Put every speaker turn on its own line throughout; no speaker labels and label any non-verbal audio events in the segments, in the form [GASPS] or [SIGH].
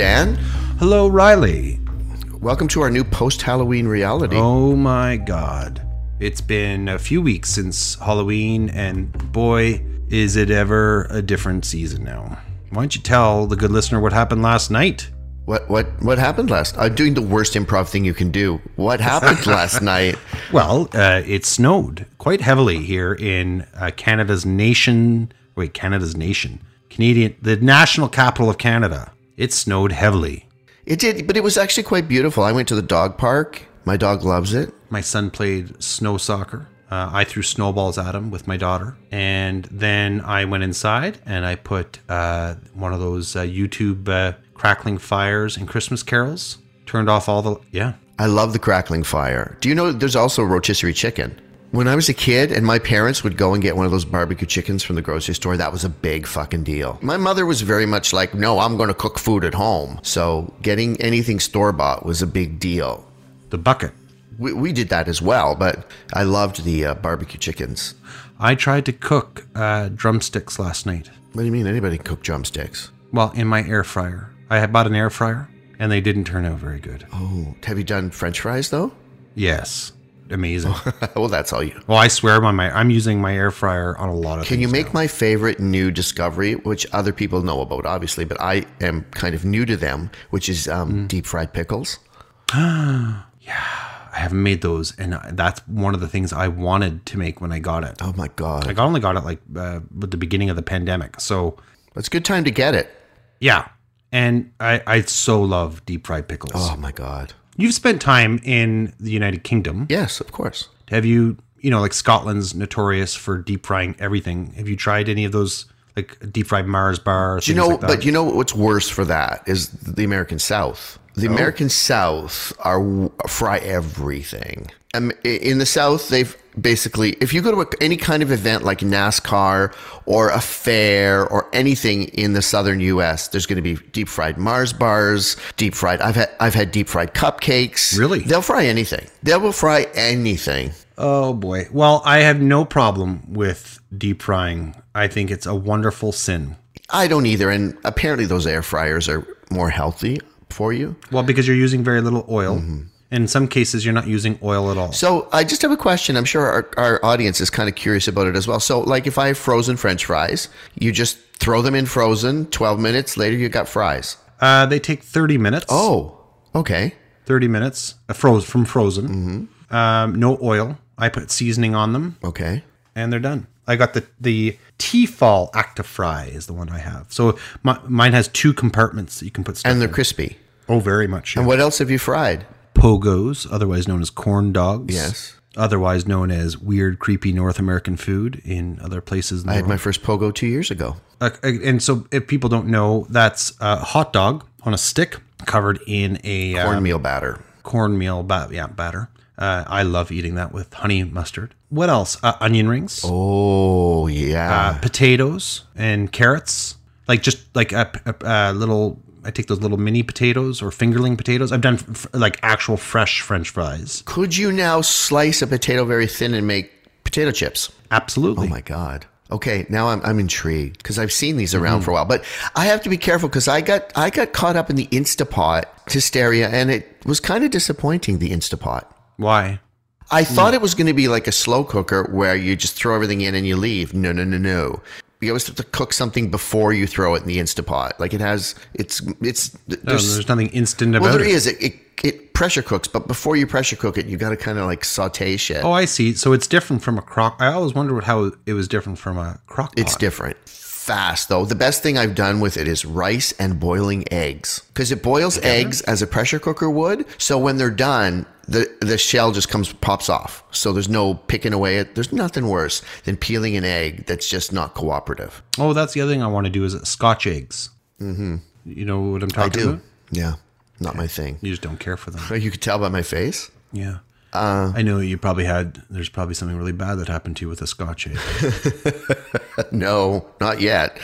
Dan.
Hello, Riley.
Welcome to our new post Halloween reality.
Oh my god. It's been a few weeks since Halloween, and boy, is it ever a different season now. Why don't you tell the good listener what happened last night?
What what what happened last? I'm doing the worst improv thing you can do. What happened [LAUGHS] last night?
Well, uh, it snowed quite heavily here in uh, Canada's nation. Wait, Canada's nation. Canadian, the national capital of Canada. It snowed heavily.
It did, but it was actually quite beautiful. I went to the dog park. My dog loves it.
My son played snow soccer. Uh, I threw snowballs at him with my daughter. And then I went inside and I put uh, one of those uh, YouTube uh, crackling fires and Christmas carols. Turned off all the. Yeah.
I love the crackling fire. Do you know there's also rotisserie chicken? When I was a kid and my parents would go and get one of those barbecue chickens from the grocery store, that was a big fucking deal. My mother was very much like, no, I'm going to cook food at home. So getting anything store bought was a big deal.
The bucket.
We, we did that as well, but I loved the uh, barbecue chickens.
I tried to cook uh, drumsticks last night.
What do you mean anybody can cook drumsticks?
Well, in my air fryer. I had bought an air fryer and they didn't turn out very good.
Oh, have you done french fries though?
Yes. Amazing. [LAUGHS]
well, that's all you.
well, I swear by my I'm using my air fryer on a lot of
Can you make
now.
my favorite new discovery, which other people know about, obviously, but I am kind of new to them, which is um, deep fried pickles? [GASPS]
Yeah, I haven't made those and that's one of the things I wanted to make when I got it.
Oh my god,
I only got it like uh, with the beginning of the pandemic. So,
it's a good time to get it.
yeah. And I I so love deep fried pickles.
Oh my god,
You've spent time in the United Kingdom.
yes, of course.
Have you, you know, like Scotland's notorious for deep frying everything. Have you tried any of those like deep fried Mars bars?
You know, but you know what's worse for that is the American South. The American South are fry everything. Um, in the South, they've basically, if you go to a, any kind of event like NASCAR or a fair or anything in the southern U.S., there's going to be deep fried Mars bars, deep fried. I've had I've had deep fried cupcakes.
Really?
They'll fry anything. They will fry anything.
Oh boy. Well, I have no problem with deep frying. I think it's a wonderful sin.
I don't either, and apparently those air fryers are more healthy for you.
Well, because you're using very little oil. Mm-hmm. In some cases, you're not using oil at all.
So I just have a question. I'm sure our, our audience is kind of curious about it as well. So, like, if I have frozen French fries, you just throw them in frozen. Twelve minutes later, you got fries.
Uh, they take 30 minutes.
Oh, okay.
30 minutes uh, froze from frozen. Um, no oil. I put seasoning on them
Okay.
and they're done. I got the the Tefal Actifry is the one I have. So my, mine has two compartments that you can put stuff.
And they're
in.
crispy.
oh, very much. yeah.
And what else have you fried?
Pogos, otherwise known as corn dogs.
Yes.
Otherwise known as weird, creepy North American food in other places. In
I had
world.
my first pogo two years ago.
Uh, and so, if people don't know, that's a hot dog on a stick covered in a uh,
Cornmeal batter.
cornmeal ba- yeah, batter. Uh, I love eating that with honey mustard. What else? Uh, onion rings,
Oh yeah.
uh, potatoes, and carrots. Like just like a, a, a little. I take those little mini potatoes or fingerling potatoes. I've done f- like actual fresh French fries.
Could you now slice a potato very thin and make potato chips?
Absolutely.
Oh my god. Okay, now I'm I'm intrigued because I've seen these around mm-hmm. for a while, but I have to be careful because I got I got caught up in the Instapot hysteria, and it was kind of disappointing. The Instapot.
Why?
I thought mm. it was going to be like a slow cooker where you just throw everything in and you leave. No, no, no, no. You always have to cook something before you throw it in the Instapot. Like it has, it's it's
No,
there's,
there's nothing instant about it.
well there
it.
is it, it it pressure cooks, but before you pressure cook it, you got to kind of like saute shit.
Oh, I see. So it's different from a crock. I always wondered how it was different from a crock pot.
It's different. Fast though. The best thing I've done with it is rice and boiling eggs because it boils eggs as a pressure cooker would. So when they're done, the the shell just comes pops off. So there's no picking away it. There's nothing worse than peeling an egg that's just not cooperative.
Oh, that's the other thing I want to do is Scotch eggs. Mm-hmm. You know what I'm
I
talking
do.
about?
Yeah, not my thing.
You just don't care for them. [LAUGHS]
You could tell by my face.
Yeah. I know you probably had. There's probably something really bad that happened to you with a Scotch egg. [LAUGHS]
No, not yet.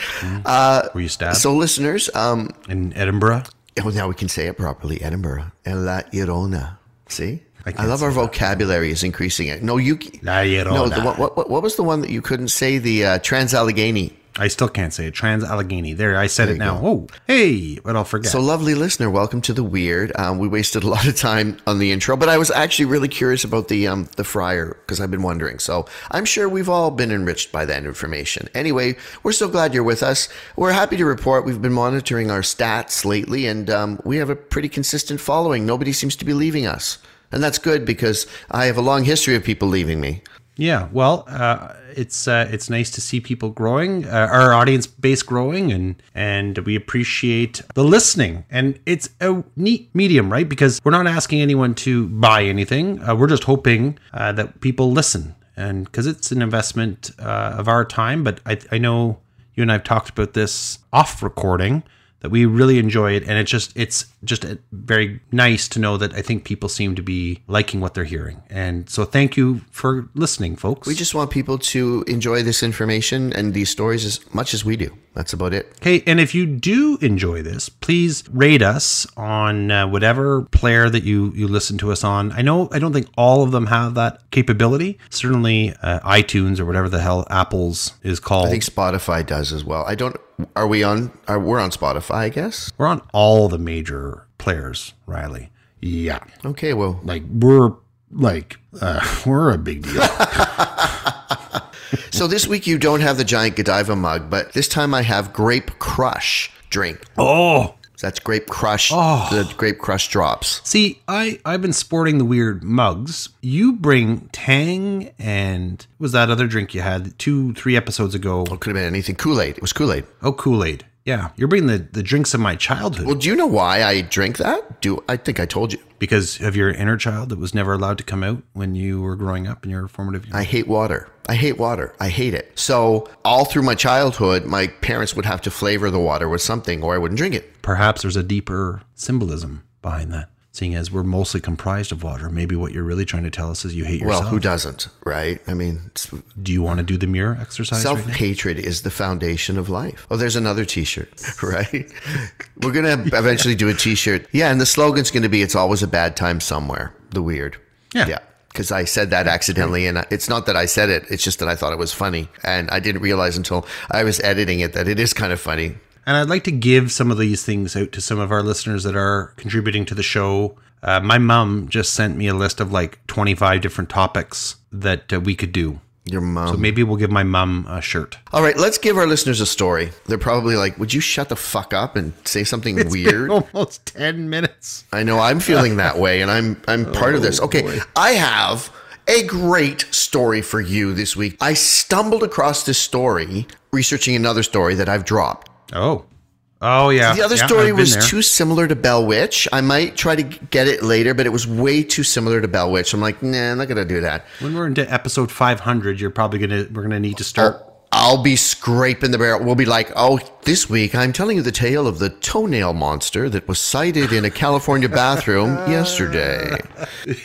uh Were you stabbed
So listeners, um,
in Edinburgh?
oh, now we can say it properly. Edinburgh, La Irona. See. I,
can't
love our
that.
vocabulary is increasing it. No, you.
La Llorona.
No, the, what, what, what was the one that you couldn't say? The uh, Trans Allegheny.
I still can't say it. Trans Allegheny. There, I said it now. Oh, hey, but I'll forget.
So, lovely listener, welcome to the weird. Um, we wasted a [LAUGHS] lot of time on the intro, but I was actually really curious about the um, the fryer because I've been wondering. So, I'm sure we've all been enriched by that information. Anyway, we're so glad you're with us. We're happy to report we've been monitoring our stats lately, and um, we have a pretty consistent following. Nobody seems to be leaving us, and that's good because I have a long history of people leaving me.
Yeah, well, uh, it's uh, it's nice to see people growing, uh, our audience base growing, and and we appreciate the listening. And it's a neat medium, right? Because we're not asking anyone to buy anything. Uh, we're just hoping uh, that people listen, and because it's an investment uh, of our time. But I, I know you and I've talked about this off recording that we really enjoy it and it's just it's just very nice to know that I think people seem to be liking what they're hearing. And so thank you for listening, folks.
We just want people to enjoy this information and these stories as much as we do. That's about it.
Okay, and if you do enjoy this, please rate us on uh, whatever player that you you listen to us on. I know I don't think all of them have that capability. Certainly, uh, iTunes or whatever the hell Apple's is called.
I think Spotify does as well. I don't. Are we on? Are we're on Spotify? I guess
we're on all the major players. Riley. Yeah.
Okay. Well,
like we're like uh, [LAUGHS] we're a big deal. [LAUGHS]
so this week you don't have the giant Godiva mug, but this time I have Grape Crush drink.
Oh,
that's Grape Crush. Oh. The Grape Crush drops.
See, I I've been sporting the weird mugs. You bring Tang and was that other drink you had two three episodes ago?
It could have been anything. Kool Aid. It was Kool Aid.
Oh, Kool Aid. Yeah, you're bringing the, the drinks of my childhood.
Well, do you know why I drink that? Do I think I told you?
Because of your inner child that was never allowed to come out when you were growing up in your formative years.
I hate water. I hate water. I hate it. So all through my childhood, my parents would have to flavor the water with something, or I wouldn't drink it.
Perhaps there's a deeper symbolism behind that seeing as we're mostly comprised of water. Maybe what you're really trying to tell us is you hate yourself.
Well, who doesn't, right? I mean,
do you want to do the mirror exercise?
Self hatred right is the foundation of life. Oh, there's another T-shirt, [LAUGHS] right? we're gonna eventually do a T-shirt. Yeah, and the slogan's gonna be "It's always a bad time somewhere." The weird.
Yeah.
Yeah because I said that accidentally. And it's not that I said it, it's just that I thought it was funny. And I didn't realize until I was editing it that it is kind of funny.
And I'd like to give some of these things out to some of our listeners that are contributing to the show. Uh, my mom just sent me a list of like 25 different topics that uh, we could do.
Your mom.
So maybe we'll give my mom a shirt.
All right, let's give our listeners a story. They're probably like, "Would you shut the fuck up and say something
it's
weird?"
almost 10 minutes.
I know I'm feeling that way and I'm I'm part oh, of this. Oh, okay, boy. I have a great story for you this week. I stumbled across this story researching another story that I've dropped.
Oh. Oh yeah.
The other
yeah,
story was there. too similar to Bell Witch. I might try to get it later, but it was way too similar to Bell Witch. I'm like, nah, I'm not gonna do that.
When we're into episode 500, you're probably gonna we're gonna need to start.
Oh, I'll be scraping the barrel. We'll be like, oh, this week I'm telling you the tale of the toenail monster that was sighted in a California bathroom [LAUGHS] yesterday. [LAUGHS]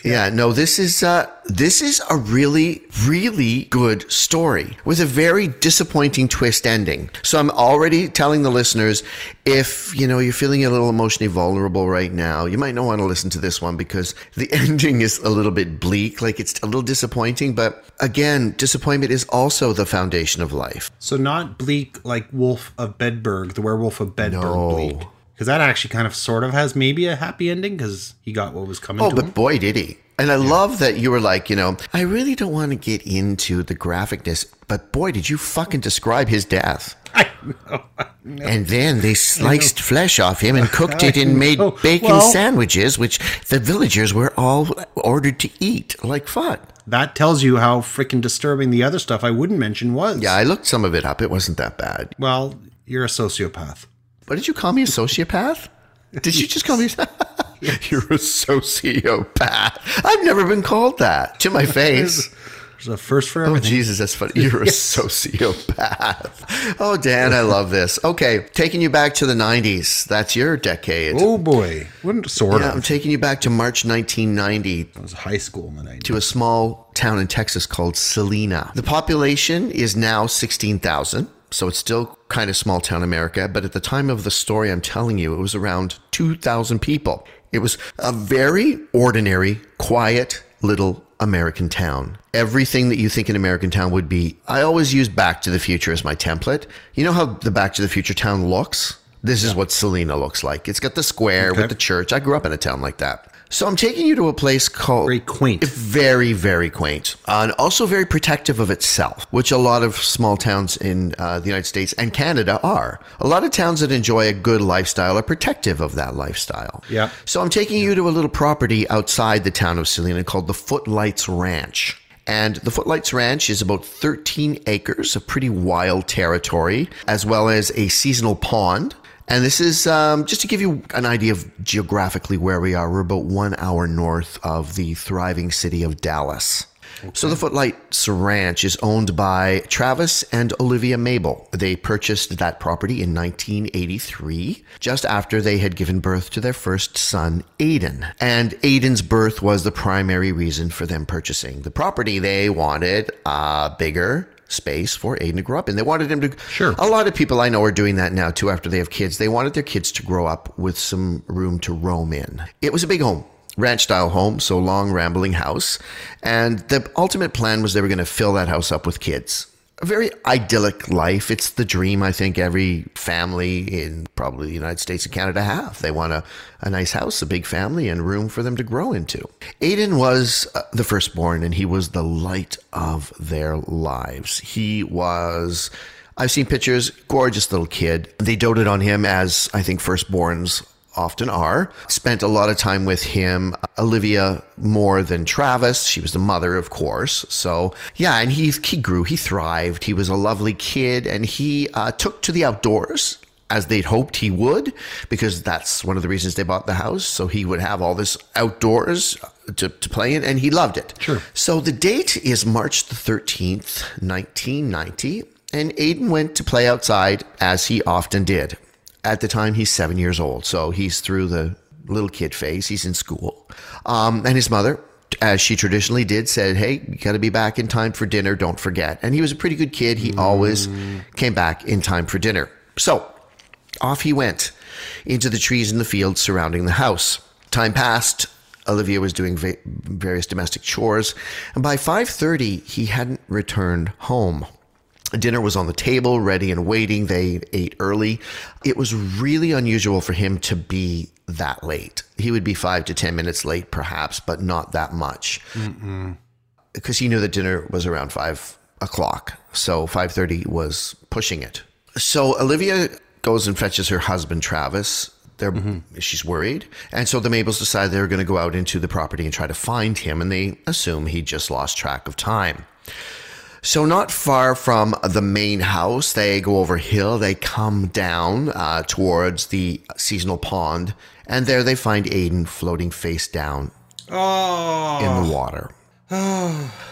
Yeah, no, this is uh, this is a really, really good story with a very disappointing twist ending. So I'm already telling the listeners if you know you're feeling a little emotionally vulnerable right now, you might not want to listen to this one because the [LAUGHS] ending is a little bit bleak, like it's a little disappointing. But again, disappointment is also the foundation of life.
So not bleak like Wolf of Bedburg, the werewolf of Bedburg no. bleak. Because that actually kind of sort of has maybe a happy ending because he got what was coming.
Oh,
but
him. boy, did he! And I yeah. love that you were like, you know, I really don't want to get into the graphicness, but boy, did you fucking describe his death.
I [LAUGHS] know. I know.
And then they sliced flesh off him and cooked it and [LAUGHS] made bacon well, sandwiches, which the villagers were all ordered to eat like fun.
That tells you how freaking disturbing the other stuff I wouldn't mention was.
Yeah, I looked some of it up. It wasn't that bad.
Well, you're a sociopath.
What did you call me, a sociopath? Did you just call me? [LAUGHS] [LAUGHS] You're a sociopath. I've never been called that to my face.
There's a first for
oh, everything. Oh, Jesus, that's funny. [LAUGHS] You're a sociopath. Oh, Dan, I love this. Okay, taking you back to the 90s. That's your decade.
Oh, boy. Wouldn't sort
yeah,
of.
I'm taking you back to March 1990.
I was high school in the 90s.
To a small town in Texas called Celina. The population is now 16,000. So it's still kind of small town America, but at the time of the story I'm telling you, it was around 2,000 people. It was a very ordinary, quiet little American Town. Everything that you think an American Town would be. I always use Back to the Future as my template. You know how the Back to the Future town looks? This is what Celina looks like. It's got the square
Okay.
with the church. I grew up in a town like that. So I'm taking you to a place called
Very quaint.
very, very quaint, uh, and also very protective of itself, which a lot of small towns in uh, the United States and Canada are. A lot of towns that enjoy a good lifestyle are protective of that lifestyle.
Yeah.
So I'm taking you to a little property outside the town of Celina called the Footlights Ranch. And the Footlights Ranch is about 13 acres of pretty wild territory, as well as a seasonal pond. And this is um, just to give you an idea of geographically where we are. We're about one hour north of the thriving city of Dallas. So the Footlights Ranch is owned by Travis and Olivia Mabel. They purchased that property in 1983, just after they had given birth to their first son, Aiden. And Aiden's birth was the primary reason for them purchasing the property. They wanted a bigger space for Aiden to grow up in. They wanted him to.
Sure.
A lot of people I know are doing that now too after they have kids. They wanted their kids to grow up with some room to roam in. It was a big home. Ranch style home, so long rambling house. And the ultimate plan was they were going to fill that house up with kids. A very idyllic life. It's the dream I think every family in probably the United States and Canada have. They want a, a nice house, a big family, and room for them to grow into. Aiden was uh, the firstborn, and he was the light of their lives. He was I've seen pictures, gorgeous little kid. They doted on him as I think firstborns often are. Spent a lot of time with him. Olivia more than Travis. She was the mother, of course. So yeah, and he he grew. He thrived. He was a lovely kid, and he uh, took to the outdoors. As they'd hoped he would, because that's one of the reasons they bought the house. So he would have all this outdoors to, to play in, and he loved it.
Sure.
So the date is March the 13th, 1990, and Aiden went to play outside as he often did. At the time, he's seven years old, so he's through the little kid phase. He's in school. Um, and his mother, as she traditionally did, said, Hey, you got to be back in time for dinner. Don't forget. And he was a pretty good kid. He always came back in time for dinner. So off he went into the trees in the fields surrounding the house. Time passed. Olivia was doing va- various domestic chores, and by 5:30 he hadn't returned home. Dinner was on the table, ready and waiting. They ate early. It was really unusual for him to be that late. He would be 5 to 10 minutes late perhaps, but not that much. Because he knew that dinner was around 5 o'clock. So 5:30 was pushing it. So Olivia goes and fetches her husband Travis. They're, mm-hmm. She's worried. And so the Mabels decide they're going to go out into the property and try to find him. And they assume he just lost track of time. So, not far from the main house, they go over hill. They come down uh, towards the seasonal pond. And there they find Aiden floating face down
Oh.
in the water.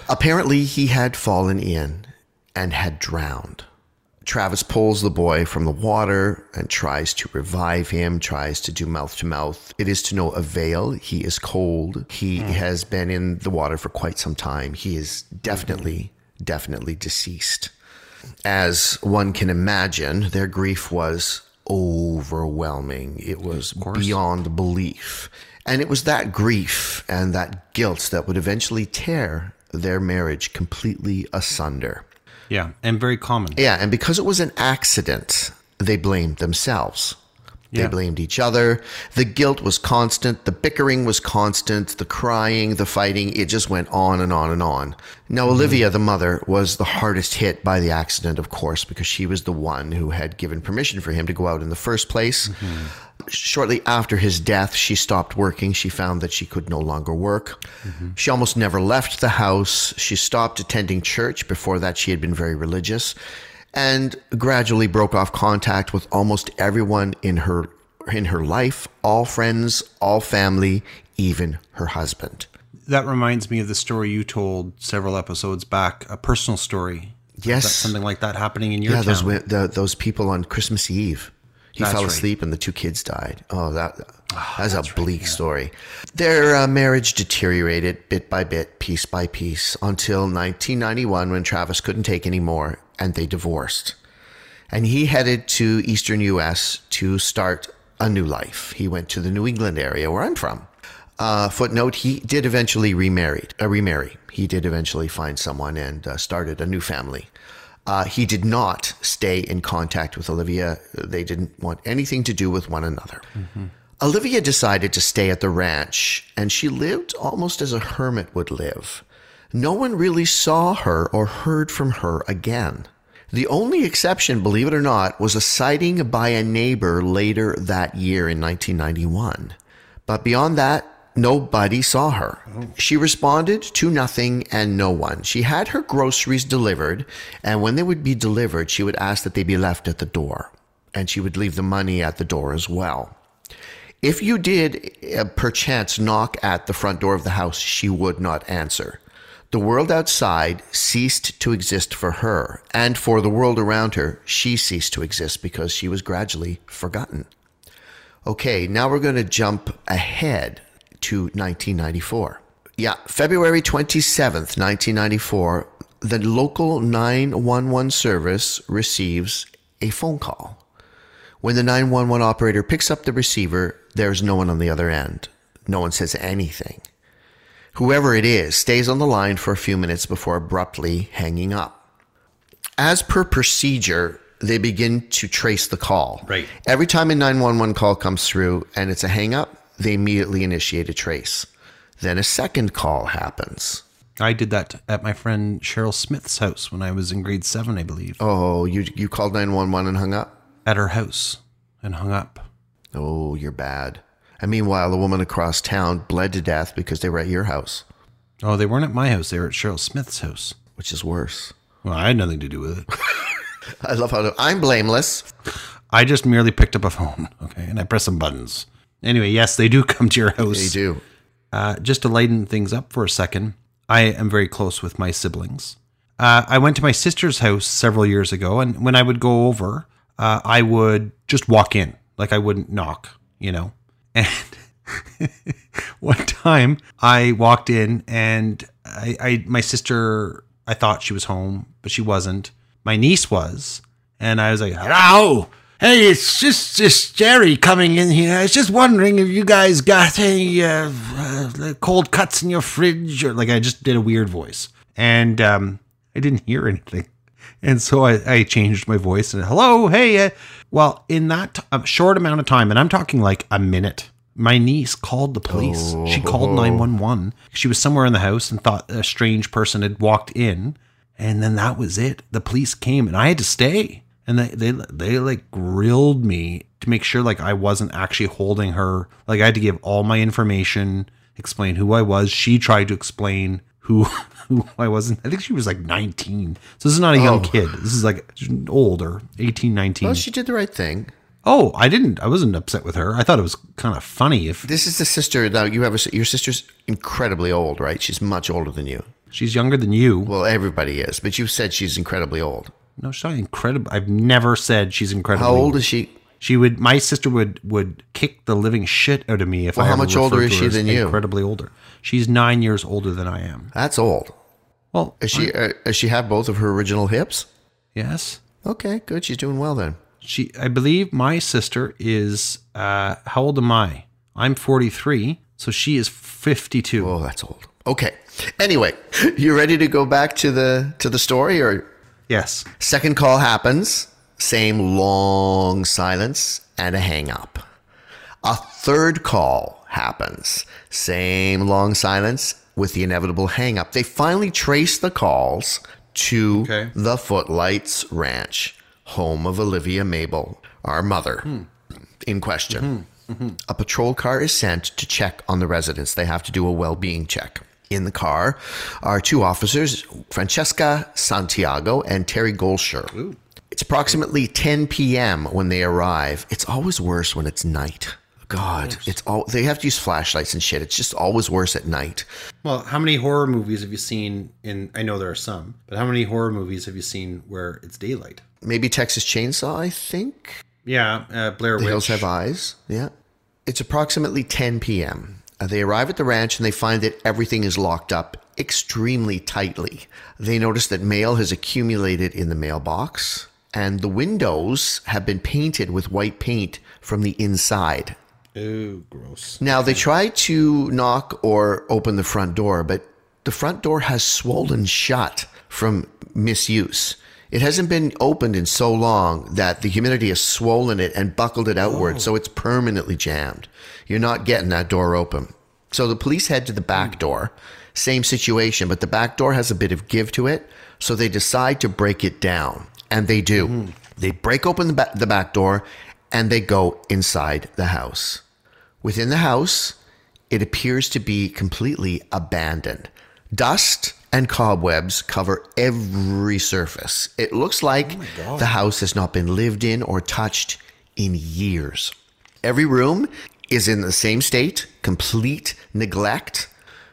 Apparently, he had fallen in and had drowned. Travis pulls the boy from the water and tries to revive him, tries to do mouth to mouth. It is to no avail. He is cold. He has been in the water for quite some time. He is definitely, definitely deceased. As one can imagine, their grief was overwhelming. It was beyond belief. And it was that grief and that guilt that would eventually tear their marriage completely asunder.
Yeah, and very common.
Yeah, and because it was an accident, they blamed themselves. They
Yeah.
blamed each other. The guilt was constant. The bickering was constant. The crying, the fighting, it just went on and on and on. Now, mm-hmm. Olivia, the mother, was the hardest hit by the accident, of course, because she was the one who had given permission for him to go out in the first place. Mm-hmm. Shortly after his death, she stopped working. She found that she could no longer work. Mm-hmm. She almost never left the house. She stopped attending church. Before that, she had been very religious and gradually broke off contact with almost everyone in her in her life, all friends, all family, even her husband.
That reminds me of the story you told several episodes back, a personal story.
Yes.
Something like that happening in your town.
Yeah,
town?
those the, those people on Christmas Eve. He
That's
fell
right.
asleep and the two kids died. Oh, that that's, a bleak story. Their uh, marriage deteriorated bit by bit, piece by piece, until 1991 when Travis couldn't take any more and they divorced. And he headed to eastern U.S. to start a new life. He went to the New England area where I'm from. Uh, footnote: He did eventually remarried, uh, remarry. He did eventually find someone and uh, started a new family. Uh, he did not stay in contact with Olivia. They didn't want anything to do with one another. Olivia decided to stay at the ranch, and she lived almost as a hermit would live. No one really saw her or heard from her again. The only exception, believe it or not, was a sighting by a neighbor later that year in 1991. But beyond that, nobody saw her. She responded to nothing and no one. She had her groceries delivered, and when they would be delivered, she would ask that they be left at the door. And she would leave the money at the door as well. If you did uh, perchance knock at the front door of the house, she would not answer. The world outside ceased to exist for her, and for the world around her, she ceased to exist because she was gradually forgotten. Okay, now we're going to jump ahead to 1994. Yeah, February 27th, 1994, the local 911 service receives a phone call. When the 911 operator picks up the receiver, there's no one on the other end. No one says anything. Whoever it is stays on the line for a few minutes before abruptly hanging up. As per procedure, they begin to trace the call.
Right.
Every time a 911 call comes through and it's a hang up, they immediately initiate a trace. Then a second call happens.
I did that at my friend Cheryl Smith's house when I was in grade seven, I believe.
Oh, you you called 911 and hung up?
At her house and hung up.
Oh, you're bad. And meanwhile, the woman across town bled to death because they were at your house,
Oh, they weren't at my house. They were at Cheryl Smith's house.
which is worse.
Well, I had nothing to do with it. [LAUGHS]
I love how I'm blameless.
I just merely picked up a phone, okay, and I pressed some buttons. Anyway, yes, they do [LAUGHS] come to your house.
They do.
Uh, just to lighten things up for a second, I am very close with my siblings. Uh, I went to my sister's house several years ago, and when I would go over, uh, I would just walk in, like I wouldn't knock, you know. And [LAUGHS] one time, I walked in, and I, I, my sister, I thought she was home, but she wasn't. My niece was, and I was like, "Hello." Hey, it's just just Jerry coming in here. I was just wondering if you guys got any uh, uh, cold cuts in your fridge, or like I just did a weird voice, and um, I didn't hear anything, and so I, I changed my voice and hello, hey. Uh, well, in that t- short amount of time, and I'm talking like a minute, my niece called the police. She called nine one one. She was somewhere in the house and thought a strange person had walked in, and then that was it. The police came, and I had to stay and they they they like grilled me to make sure like I wasn't actually holding her. Like I had to give all my information, explain who I was. She tried to explain who who I wasn't. I think she was like 19. So this is not a young
Oh.
kid. This is like older, 18, 19.
Well, she did the right thing.
oh, I didn't. I wasn't upset with her. I thought it was kind of funny if
This is the sister. Now you have a, your sister's incredibly old, right? She's much older than you.
she's younger than you.
Well, everybody is, but you said she's incredibly old.
No, she's not incredible. I've never said she's incredible.
How old is she?
She would. My sister would would kick the living shit out of me if
Well,
I.
how much older is she than you?
Incredibly older. She's nine years older than I am.
That's old.
Well,
Is she? Uh, does she have both of her original hips?
yes.
Okay, good. She's doing well then.
She. I believe my sister is. Uh, how old am I? I'm 43, so she is 52.
Oh, that's old. Okay. Anyway, [LAUGHS] you ready to go back to the to the story or
Yes.
second call happens, same long silence and a hang up. A third call happens, same long silence with the inevitable hang up. They finally trace the calls to
Okay.
the Footlights Ranch, home of Olivia Mabel, our mother in question. A patrol car is sent to check on the residents. They have to do a well being check. In the car are two officers, Francesca Santiago and Terry Golsher. It's approximately 10 p.m. when they arrive. It's always worse when it's night. God, it's all they have to use flashlights and shit. It's just always worse at night.
Well, how many horror movies have you seen? In I know there are some, but how many horror movies have you seen where it's daylight?
Maybe Texas Chainsaw, I think.
Yeah, uh, Blair
The Hills Have Eyes. Yeah. It's approximately 10 p.m. Uh, they arrive at the ranch and they find that everything is locked up extremely tightly. They notice that mail has accumulated in the mailbox and the windows have been painted with white paint from the inside.
Ooh, gross.
Now they try to knock or open the front door, but the front door has swollen shut from misuse. It hasn't been opened in so long that the humidity has swollen it and buckled it outward, oh. so it's permanently jammed. You're not getting that door open. So the police head to the back hmm. door. Same situation, but the back door has a bit of give to it, so they decide to break it down. And they do. Mm-hmm. They break open the, ba- the back door and they go inside the house. Within the house, it appears to be completely abandoned. Dust and cobwebs cover every surface. It looks like oh the house has not been lived in or touched in years. Every room is in the same state, complete neglect.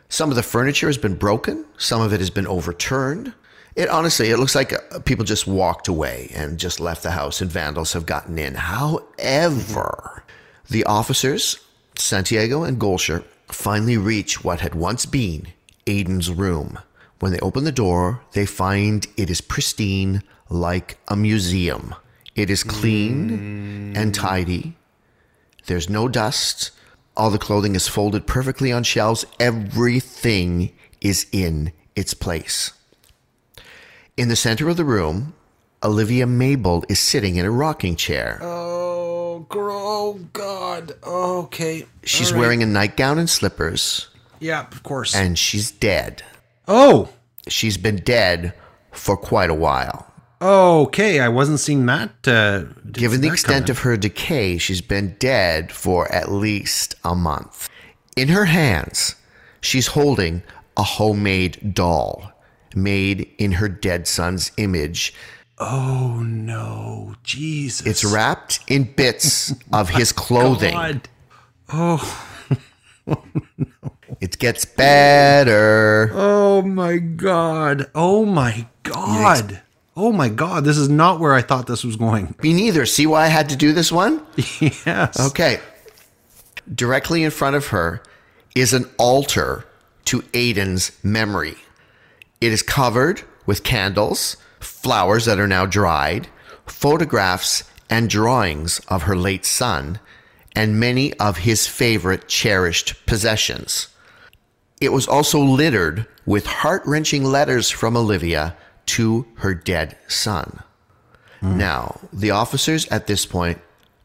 Some of the furniture has been broken, some of it has been overturned. It honestly, it looks like uh, people just walked away and just left the house and vandals have gotten in. However, the officers, Santiago and Golsher, finally reach what had once been Aiden's room. When they open the door, they find it is pristine like a museum. It is clean and tidy. There's no dust. All the clothing is folded perfectly on shelves. Everything is in its place. In the center of the room, Olivia Mabel is sitting in a rocking chair.
Oh, girl, oh God. Okay.
She's wearing a nightgown and slippers,
Yeah, of course.
and she's dead.
oh,
She's been dead for quite a while.
okay. I wasn't seeing that. Uh,
Given the
that
extent of her decay, she's been dead for at least a month. In her hands, she's holding a homemade doll made in her dead son's image.
Oh no, Jesus!
It's wrapped in bits [LAUGHS] of his clothing.
God. Oh, [LAUGHS]
It gets better.
oh my God! Oh my God! Oh my God! This is not where I thought this was going.
Me neither. See why I had to do this one? [LAUGHS]
yes.
Okay. Directly in front of her is an altar to Aiden's memory. It is covered with candles, flowers that are now dried, photographs and drawings of her late son, and many of his favorite cherished possessions. It was also littered with heart wrenching letters from Olivia to her dead son. Now, the officers at this point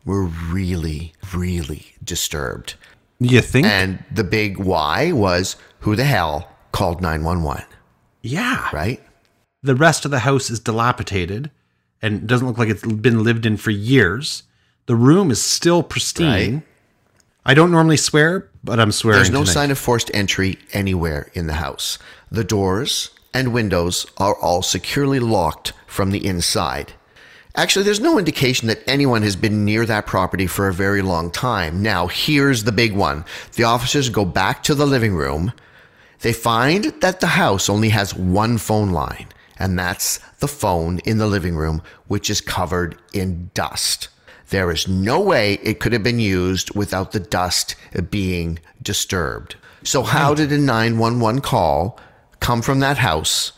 were really, really disturbed.
You think?
And the big why was who the hell called 911,
yeah.
right?
The rest of the house is dilapidated and doesn't look like it's been lived in for years. The room is still pristine.
Right.
I don't normally swear, but I'm swearing.
There's no
tonight.
sign of forced entry anywhere in the house. The doors and windows are all securely locked from the inside. Actually, there's no indication that anyone has been near that property for a very long time. Now, here's the big one. The officers go back to the living room. They find that the house only has one phone line, and that's the phone in the living room, which is covered in dust. There is no way it could have been used without the dust being disturbed. So, how did a 911 call come from that house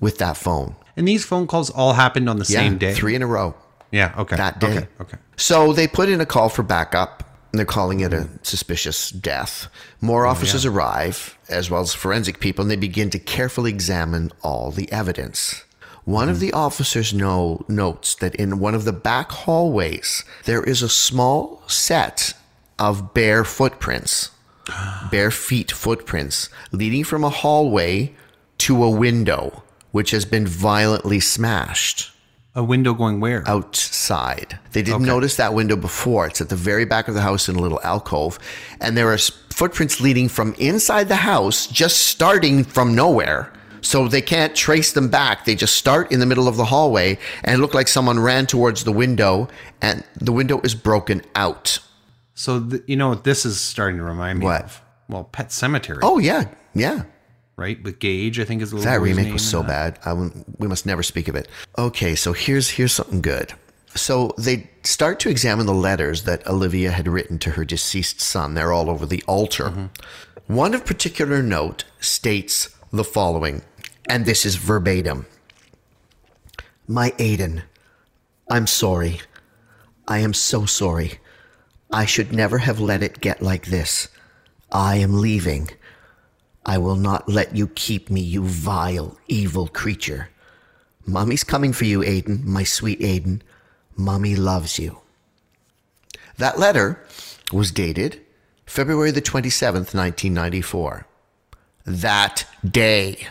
with that phone?
And these phone calls all happened on the
Yeah,
same day.
three in a row.
Yeah. Okay.
that day.
Okay. Okay.
So they put in a call for backup. And they're calling it a suspicious death. More oh, officers arrive, as well as forensic people, and they begin to carefully examine all the evidence. One of hmm. the officers know, notes that in one of the back hallways, there is a small set of bare footprints, [GASPS] bare feet footprints, leading from a hallway to a window, which has been violently smashed
A window going where?
outside. They didn't
Okay.
notice that window before. It's at the very back of the house in a little alcove. And there are footprints leading from inside the house, just starting from nowhere. So they can't trace them back. They just start in the middle of the hallway and it looked like someone ran towards the window and the window is broken out.
So th- you know what this is starting to remind me
What?
of? Well, Pet Sematary,
Oh, yeah. Yeah.
Right? With Gage, I think is the
That
little boy's
remake was so
that.
bad. I we must never speak of it. Okay, so here's here's something good. So they start to examine the letters that Olivia had written to her deceased son. They're all over the altar. Mm-hmm. One of particular note states the following, and this is verbatim. My Aiden, I'm sorry. I am so sorry. I should never have let it get like this. I am leaving. I will not let you keep me, you vile, evil creature. Mommy's coming for you, Aiden, my sweet Aiden. Mommy loves you. That letter was dated February the 27th, 1994. That day.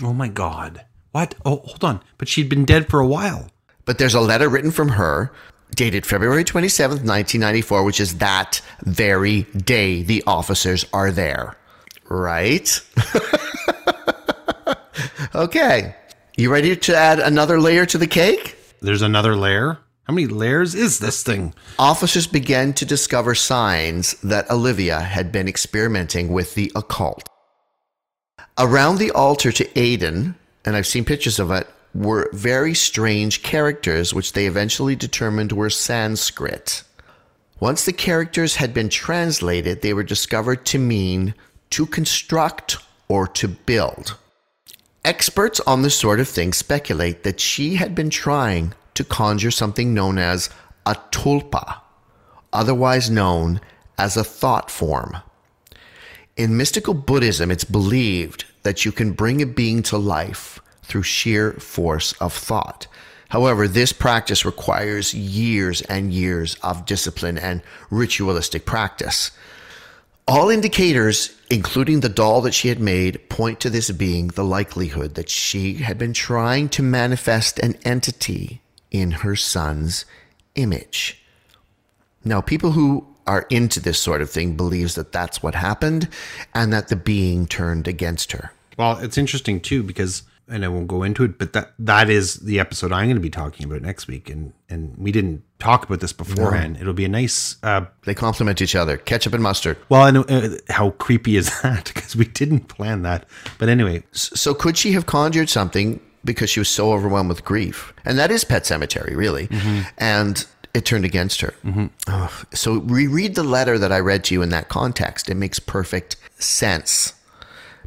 Oh my God. What? Oh, hold on. But she'd been dead for a while.
But there's a letter written from her dated February 27th, 1994, which is that very day the officers are there. Right? [LAUGHS] okay. You ready to add another layer to the cake?
There's another layer. How many layers is this thing?
Officers began to discover signs that Olivia had been experimenting with the occult. Around the altar to Aiden, and I've seen pictures of it, were very strange characters which they eventually determined were Sanskrit. Once the characters had been translated, they were discovered to mean to construct or to build. Experts on this sort of thing speculate that she had been trying to conjure something known as a tulpa, otherwise known as a thought form. In mystical Buddhism, it's believed that you can bring a being to life through sheer force of thought. However, this practice requires years and years of discipline and ritualistic practice. All indicators, including the doll that she had made, point to this being the likelihood that she had been trying to manifest an entity in her son's image. Now, people who are into this sort of thing believes that that's what happened and that the being turned against her.
Well, it's interesting too because and I won't go into it, but that that is the episode I'm going to be talking about next week, and and we didn't talk about this beforehand. It'll be a nice. Uh,
They complement each other. Ketchup and mustard.
well, I know uh, how creepy is [LAUGHS] that because we didn't plan that, but anyway,
So could she have conjured something because she was so overwhelmed with grief? And that is Pet Sematary, really. And it turned against her. Ugh. So reread the letter that I read to you in that context. It makes perfect sense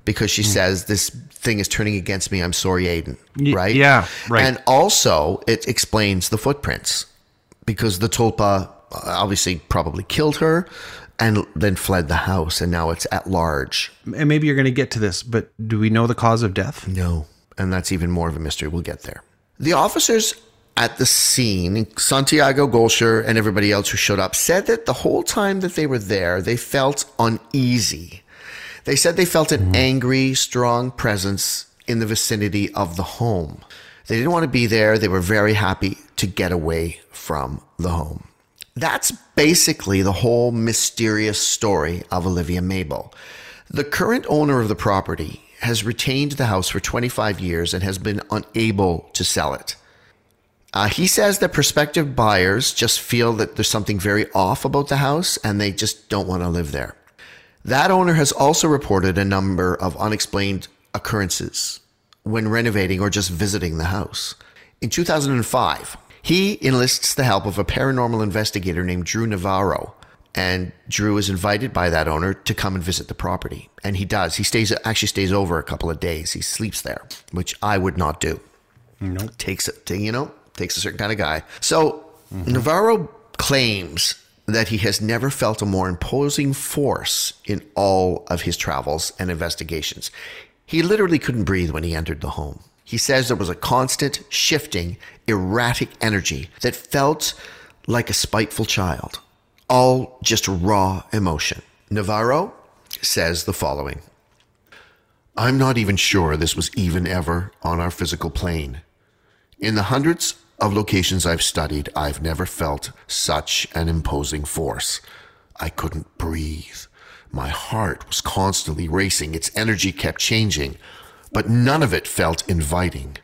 because she says this thing is turning against me. I'm sorry, Aiden.
Y-
right?
yeah, right.
And also, it explains the footprints because the tulpa uh, obviously probably killed her and then fled the house, and now it's at large.
and maybe you're going to get to this, but do we know the cause of death?
No. And that's even more of a mystery. We'll get there. The officers at the scene, Santiago Golsher and everybody else who showed up, said that the whole time that they were there, they felt uneasy. They said they felt an angry, strong presence in the vicinity of the home. They didn't want to be there. They were very happy to get away from the home. That's basically the whole mysterious story of Olivia Mabel. The current owner of the property has retained the house for 25 years and has been unable to sell it. Uh, he says that prospective buyers just feel that there's something very off about the house and they just don't want to live there. That owner has also reported a number of unexplained occurrences when renovating or just visiting the house. In 2005, he enlists the help of a paranormal investigator named Drew Navarro. And Drew is invited by that owner to come and visit the property. And he does. He stays actually stays over a couple of days. He sleeps there, which I would not do takes it you know takes a certain kind of guy so navarro claims that he has never felt a more imposing force in all of his travels and investigations. He literally couldn't breathe when he entered the home. He says there was a constant shifting erratic energy that felt like a spiteful child all just raw emotion. Navarro says the following I'm not even sure this was even ever on our physical plane. In the hundreds of locations I've studied, I've never felt such an imposing force. I couldn't breathe. My heart was constantly racing, its energy kept changing, but none of it felt inviting.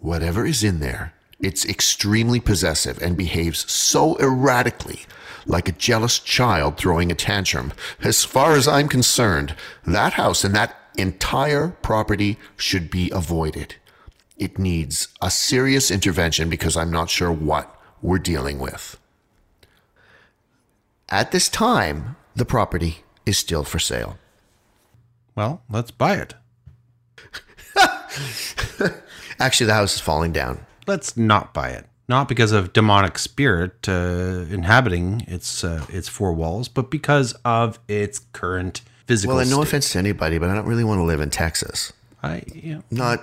Whatever is in there, it's extremely possessive and behaves so erratically, like a jealous child throwing a tantrum. As far as I'm concerned, that house and that entire property should be avoided. It needs a serious intervention because I'm not sure what we're dealing with. At this time, the property is still for sale.
Well, let's buy it. [LAUGHS]
Actually, the house is falling down.
Let's not buy it. not because of demonic spirit uh, inhabiting its uh, its four walls, but because of its current physical.
Well, and no
state.
offense to anybody, but I don't really want to live in Texas.
I, you know,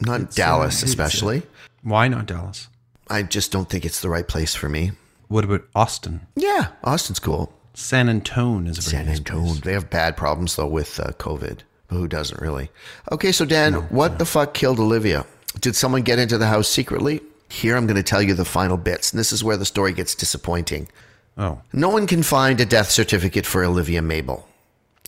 Not Dallas,
uh, it's, uh,
especially.
why not Dallas?
I just don't think it's the right place for me.
What about Austin?
Yeah, Austin's cool.
San Antone is a very
San
nice
Antone.
place.
They have bad problems though with uh, COVID, but who doesn't really? Okay, so Dan, what the fuck killed Olivia? Did someone get into the house secretly? Here, I'm going to tell you the final bits, and this is where the story gets disappointing.
Oh,
No one can find a death certificate for Olivia Mabel.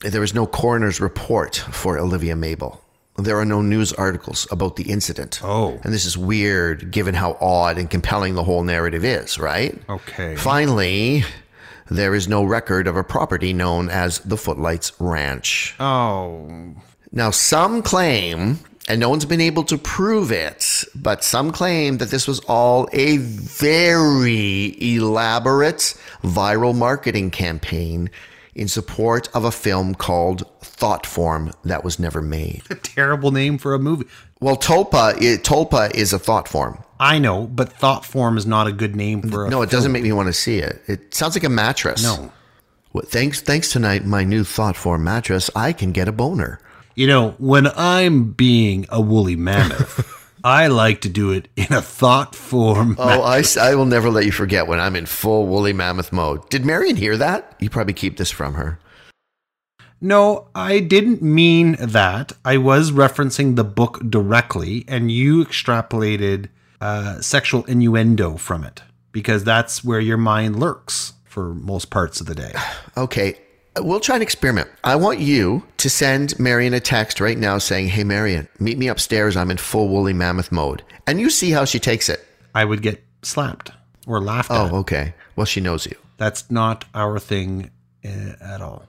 There is no coroner's report for Olivia Mabel. There are no news articles about the incident.
Oh.
And this is weird given how odd and compelling the whole narrative is, right?
okay.
Finally, there is no record of a property known as the Footlights Ranch.
Oh,
Now, some claim, and no one's been able to prove it, but some claim that this was all a very elaborate viral marketing campaign in support of a film called Thought Form that was never made.
a terrible name for a movie.
Well, Tulpa, it, Tulpa is a thought form.
I know, but thought form is not a good name for a.
No, it doesn't make me want to see it. It sounds like a mattress.
No.
Well, thanks, thanks tonight, my new thought form mattress, I can get a boner.
You know, when I'm being a woolly mammoth, I like to do it in a thought form.
Oh, I will never let you forget when I'm in full woolly mammoth mode. Did Marion hear that? You probably keep this from her.
No, I didn't mean that. I was referencing the book directly, and you extrapolated uh, sexual innuendo from it because that's where your mind lurks for most parts of the day. [SIGHS]
Okay, we'll try an experiment. I want you to send Marion a text right now saying, Hey, Marion, meet me upstairs. I'm in full woolly mammoth mode. And you see how she takes it.
I would get slapped or laughed
Oh,
at.
Oh, okay. Well, she knows you.
That's not our thing uh, at all.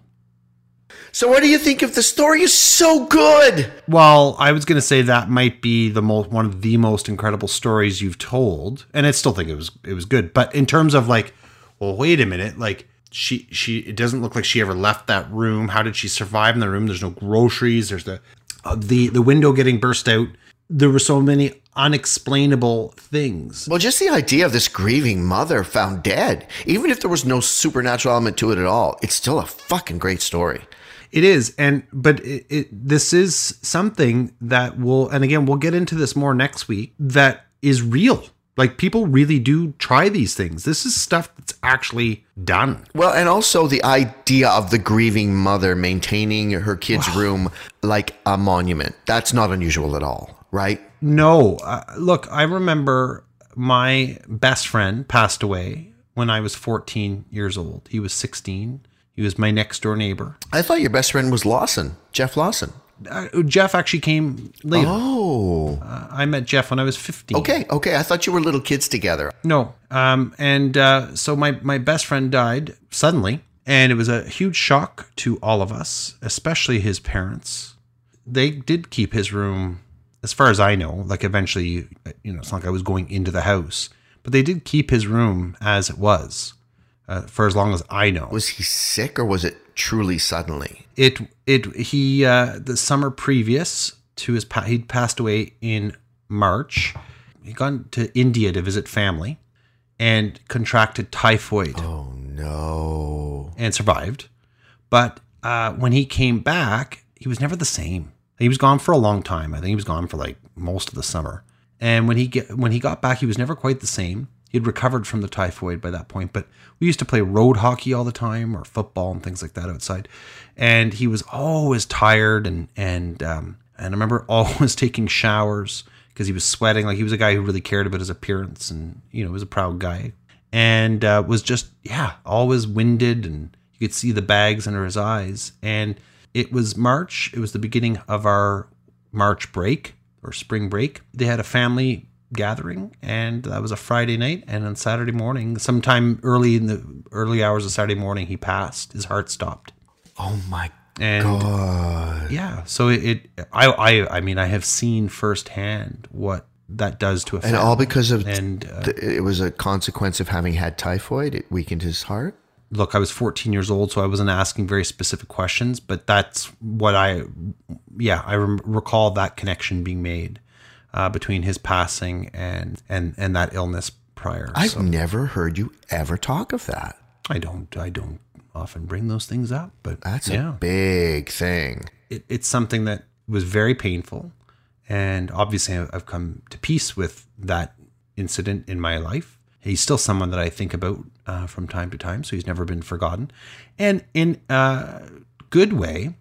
So, what do you think of the story? Is so good.
Well, I was going to say that might be the most one of the most incredible stories you've told, and I still think it was it was good. But in terms of like, well, wait a minute, like she she it doesn't look like she ever left that room. How did she survive in the room? There's no groceries. There's the uh, the the window getting burst out. There were so many unexplainable things.
Well, just the idea of this grieving mother found dead, even if there was no supernatural element to it at all, it's still a fucking great story.
It is, and but it, it this is something that will, and again, we'll get into this more next week. That is real. Like people really do try these things. This is stuff that's actually done.
Well, and also the idea of the grieving mother maintaining her kid's room like a monument. That's not unusual at all, right?
No, uh, look, I remember my best friend passed away when I was 14 years old. He was 16. He was my next door neighbor.
I thought your best friend was Lawson, Jeff Lawson.
Uh, Jeff actually came later.
Oh,
Uh, I met Jeff when I was 15.
okay, okay. I thought you were little kids together.
No. Um, and uh, so my, my best friend died suddenly, and it was a huge shock to all of us, especially his parents. They did keep his room, as far as I know. Like eventually, you know, it's not like I was going into the house, but they did keep his room as it was uh, for as long as I know.
Was he sick or was it truly suddenly?
it it he uh the summer previous to his pa- he'd passed away in march. He'd gone to india to visit family and contracted typhoid.
Oh no.
and survived. But uh when he came back he was never the same. He was gone for a long time. I think he was gone for like most of the summer. And when he get when he got back he was never quite the same he'd recovered from the typhoid by that point but we used to play road hockey all the time or football and things like that outside. And he was always tired and and um and i remember [LAUGHS] always taking showers because he was sweating. Like he was a guy who really cared about his appearance and you know he was a proud guy. And uh, was just yeah always winded and you could see the bags under his eyes. And it was march. It was the beginning of our march break or spring break. They had a family gathering and that was a friday night and on saturday morning sometime early in the early hours of saturday morning he passed his heart stopped
Oh my
and
god.
yeah so it, it I, I i mean i have seen firsthand what that does to a
And all because of
and uh,
th- it was a consequence of having had typhoid. It weakened his heart.
look, I was 14 years old, so I wasn't asking very specific questions, but that's what I, yeah, I rem- recall that connection being made uh, between his passing and and and that illness prior.
I've
so
never heard you ever talk of that.
I don't I don't often bring those things up, but
That's
yeah,
a big thing.
it, it's something that was very painful, and obviously I've come to peace with that incident in my life. He's still someone that I think about uh, from time to time, so he's never been forgotten. And in a good way,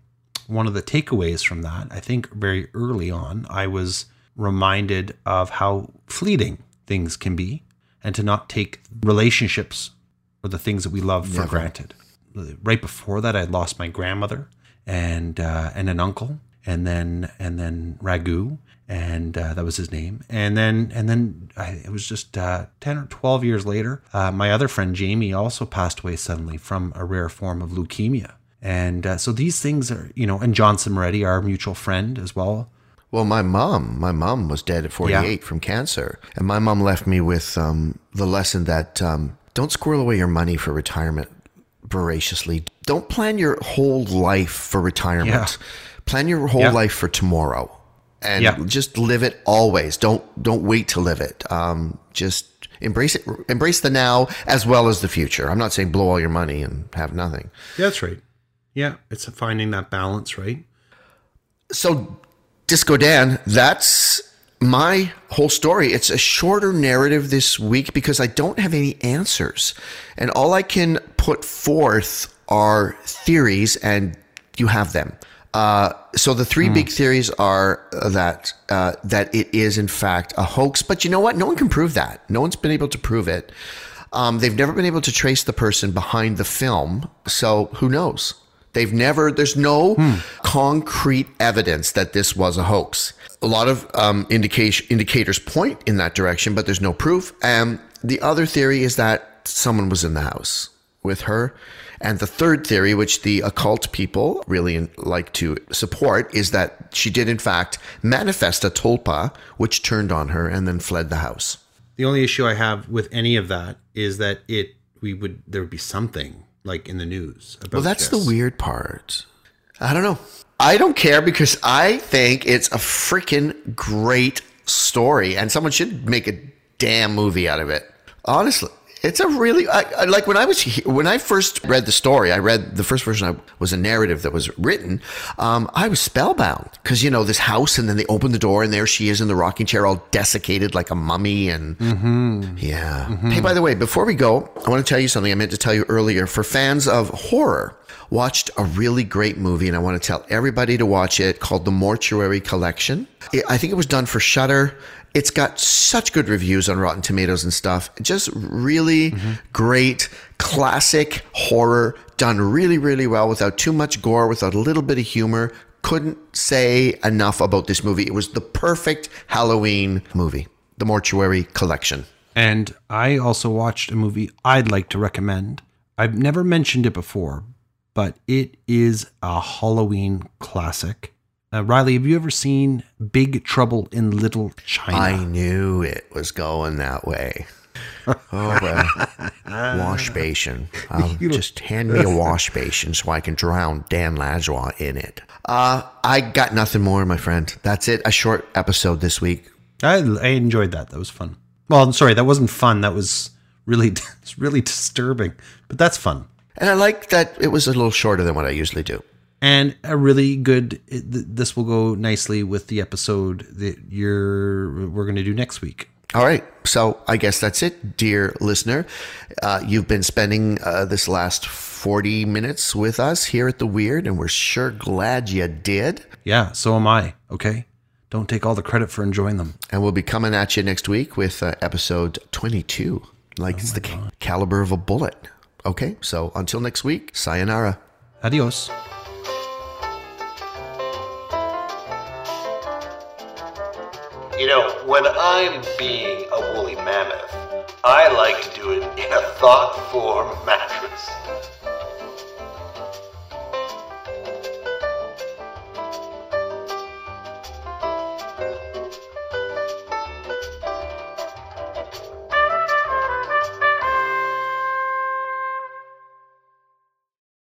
one of the takeaways from that, I think very early on, I was reminded of how fleeting things can be and to not take relationships or the things that we love for granted. Right before that, I lost my grandmother and uh, and an uncle, and then and then Ragu, and uh, that was his name. And then and then I, it was just uh, ten or twelve years later, uh, my other friend Jamie also passed away suddenly from a rare form of leukemia. And uh, so these things are, you know, and Johnson Moretti, our mutual friend as well.
Well, my mom, my mom was dead at 48 from cancer. And my mom left me with um, the lesson that um, don't squirrel away your money for retirement voraciously. Don't plan your whole life for retirement.
Yeah.
Plan your whole
Yeah.
life for tomorrow. And
Yeah.
just live it always. Don't don't wait to live it. Um, just embrace it embrace the now as well as the future. I'm not saying blow all your money and have nothing.
Yeah, that's right. Yeah, it's finding that balance, right?
So, Disco Dan, that's my whole story. It's a shorter narrative this week because I don't have any answers. And all I can put forth are theories, and you have them. Uh, so the three big theories are that uh, that it is in fact a hoax, but you know what? No one can prove that. No one's been able to prove it. Um, they've never been able to trace the person behind the film, so who knows? They've never. There's no concrete evidence that this was a hoax. A lot of um, indication indicators point in that direction, but there's no proof. And the other theory is that someone was in the house with her. And the third theory, which the occult people really like to support, is that she did in fact manifest a tulpa, which turned on her and then fled the house.
The only issue I have with any of that is that it we would there would be something like in the news about
Well, that's
this.
the weird part. I don't know. I don't care because I think it's a freaking great story, and someone should make a damn movie out of it. Honestly, it's a really I, I, like when I was when I first read the story. I read the first version. I, was a narrative that was written. Um, I was spellbound because you know this house, and then they open the door, and there she is in the rocking chair, all desiccated like a mummy, and yeah. Hey, by the way, before we go, I want to tell you something I meant to tell you earlier. For fans of horror, watched a really great movie, and I want to tell everybody to watch it called The Mortuary Collection. It, I think it was done for Shudder. It's got such good reviews on Rotten Tomatoes and stuff. Just really great, classic horror done really, really well without too much gore, without a little bit of humor. Couldn't say enough about this movie. It was the perfect Halloween movie. The Mortuary Collection.
And I also watched a movie I'd like to recommend. I've never mentioned it before, but it is a Halloween classic. Uh, Riley, have you ever seen Big Trouble in Little China?
I knew it was going that way. [LAUGHS] Oh, well. wash basin. Um, [LAUGHS] just hand me a wash basin so I can drown Dan Lajoie in it. Uh, I got nothing more, my friend. That's it. A short episode this week.
I, I enjoyed that. That was fun. Well, I'm sorry, that wasn't fun. That was really, [LAUGHS] it's really disturbing, but that's fun.
And I like that it was a little shorter than what I usually do.
And a really good it- th- this will go nicely with the episode that you're we're going to do next week
All right. So I guess that's it, dear listener. Uh, you've been spending uh, this last 40 minutes with us here at The Weird, and we're sure glad you did.
yeah so am i okay don't take all the credit for enjoying them
And we'll be coming at you next week with uh, episode 22, like it's the ca- caliber of a bullet. Okay. So until next week, sayonara.
adios
You know, when I'm being a woolly mammoth, I like to do it in a thought form [LAUGHS] mattress.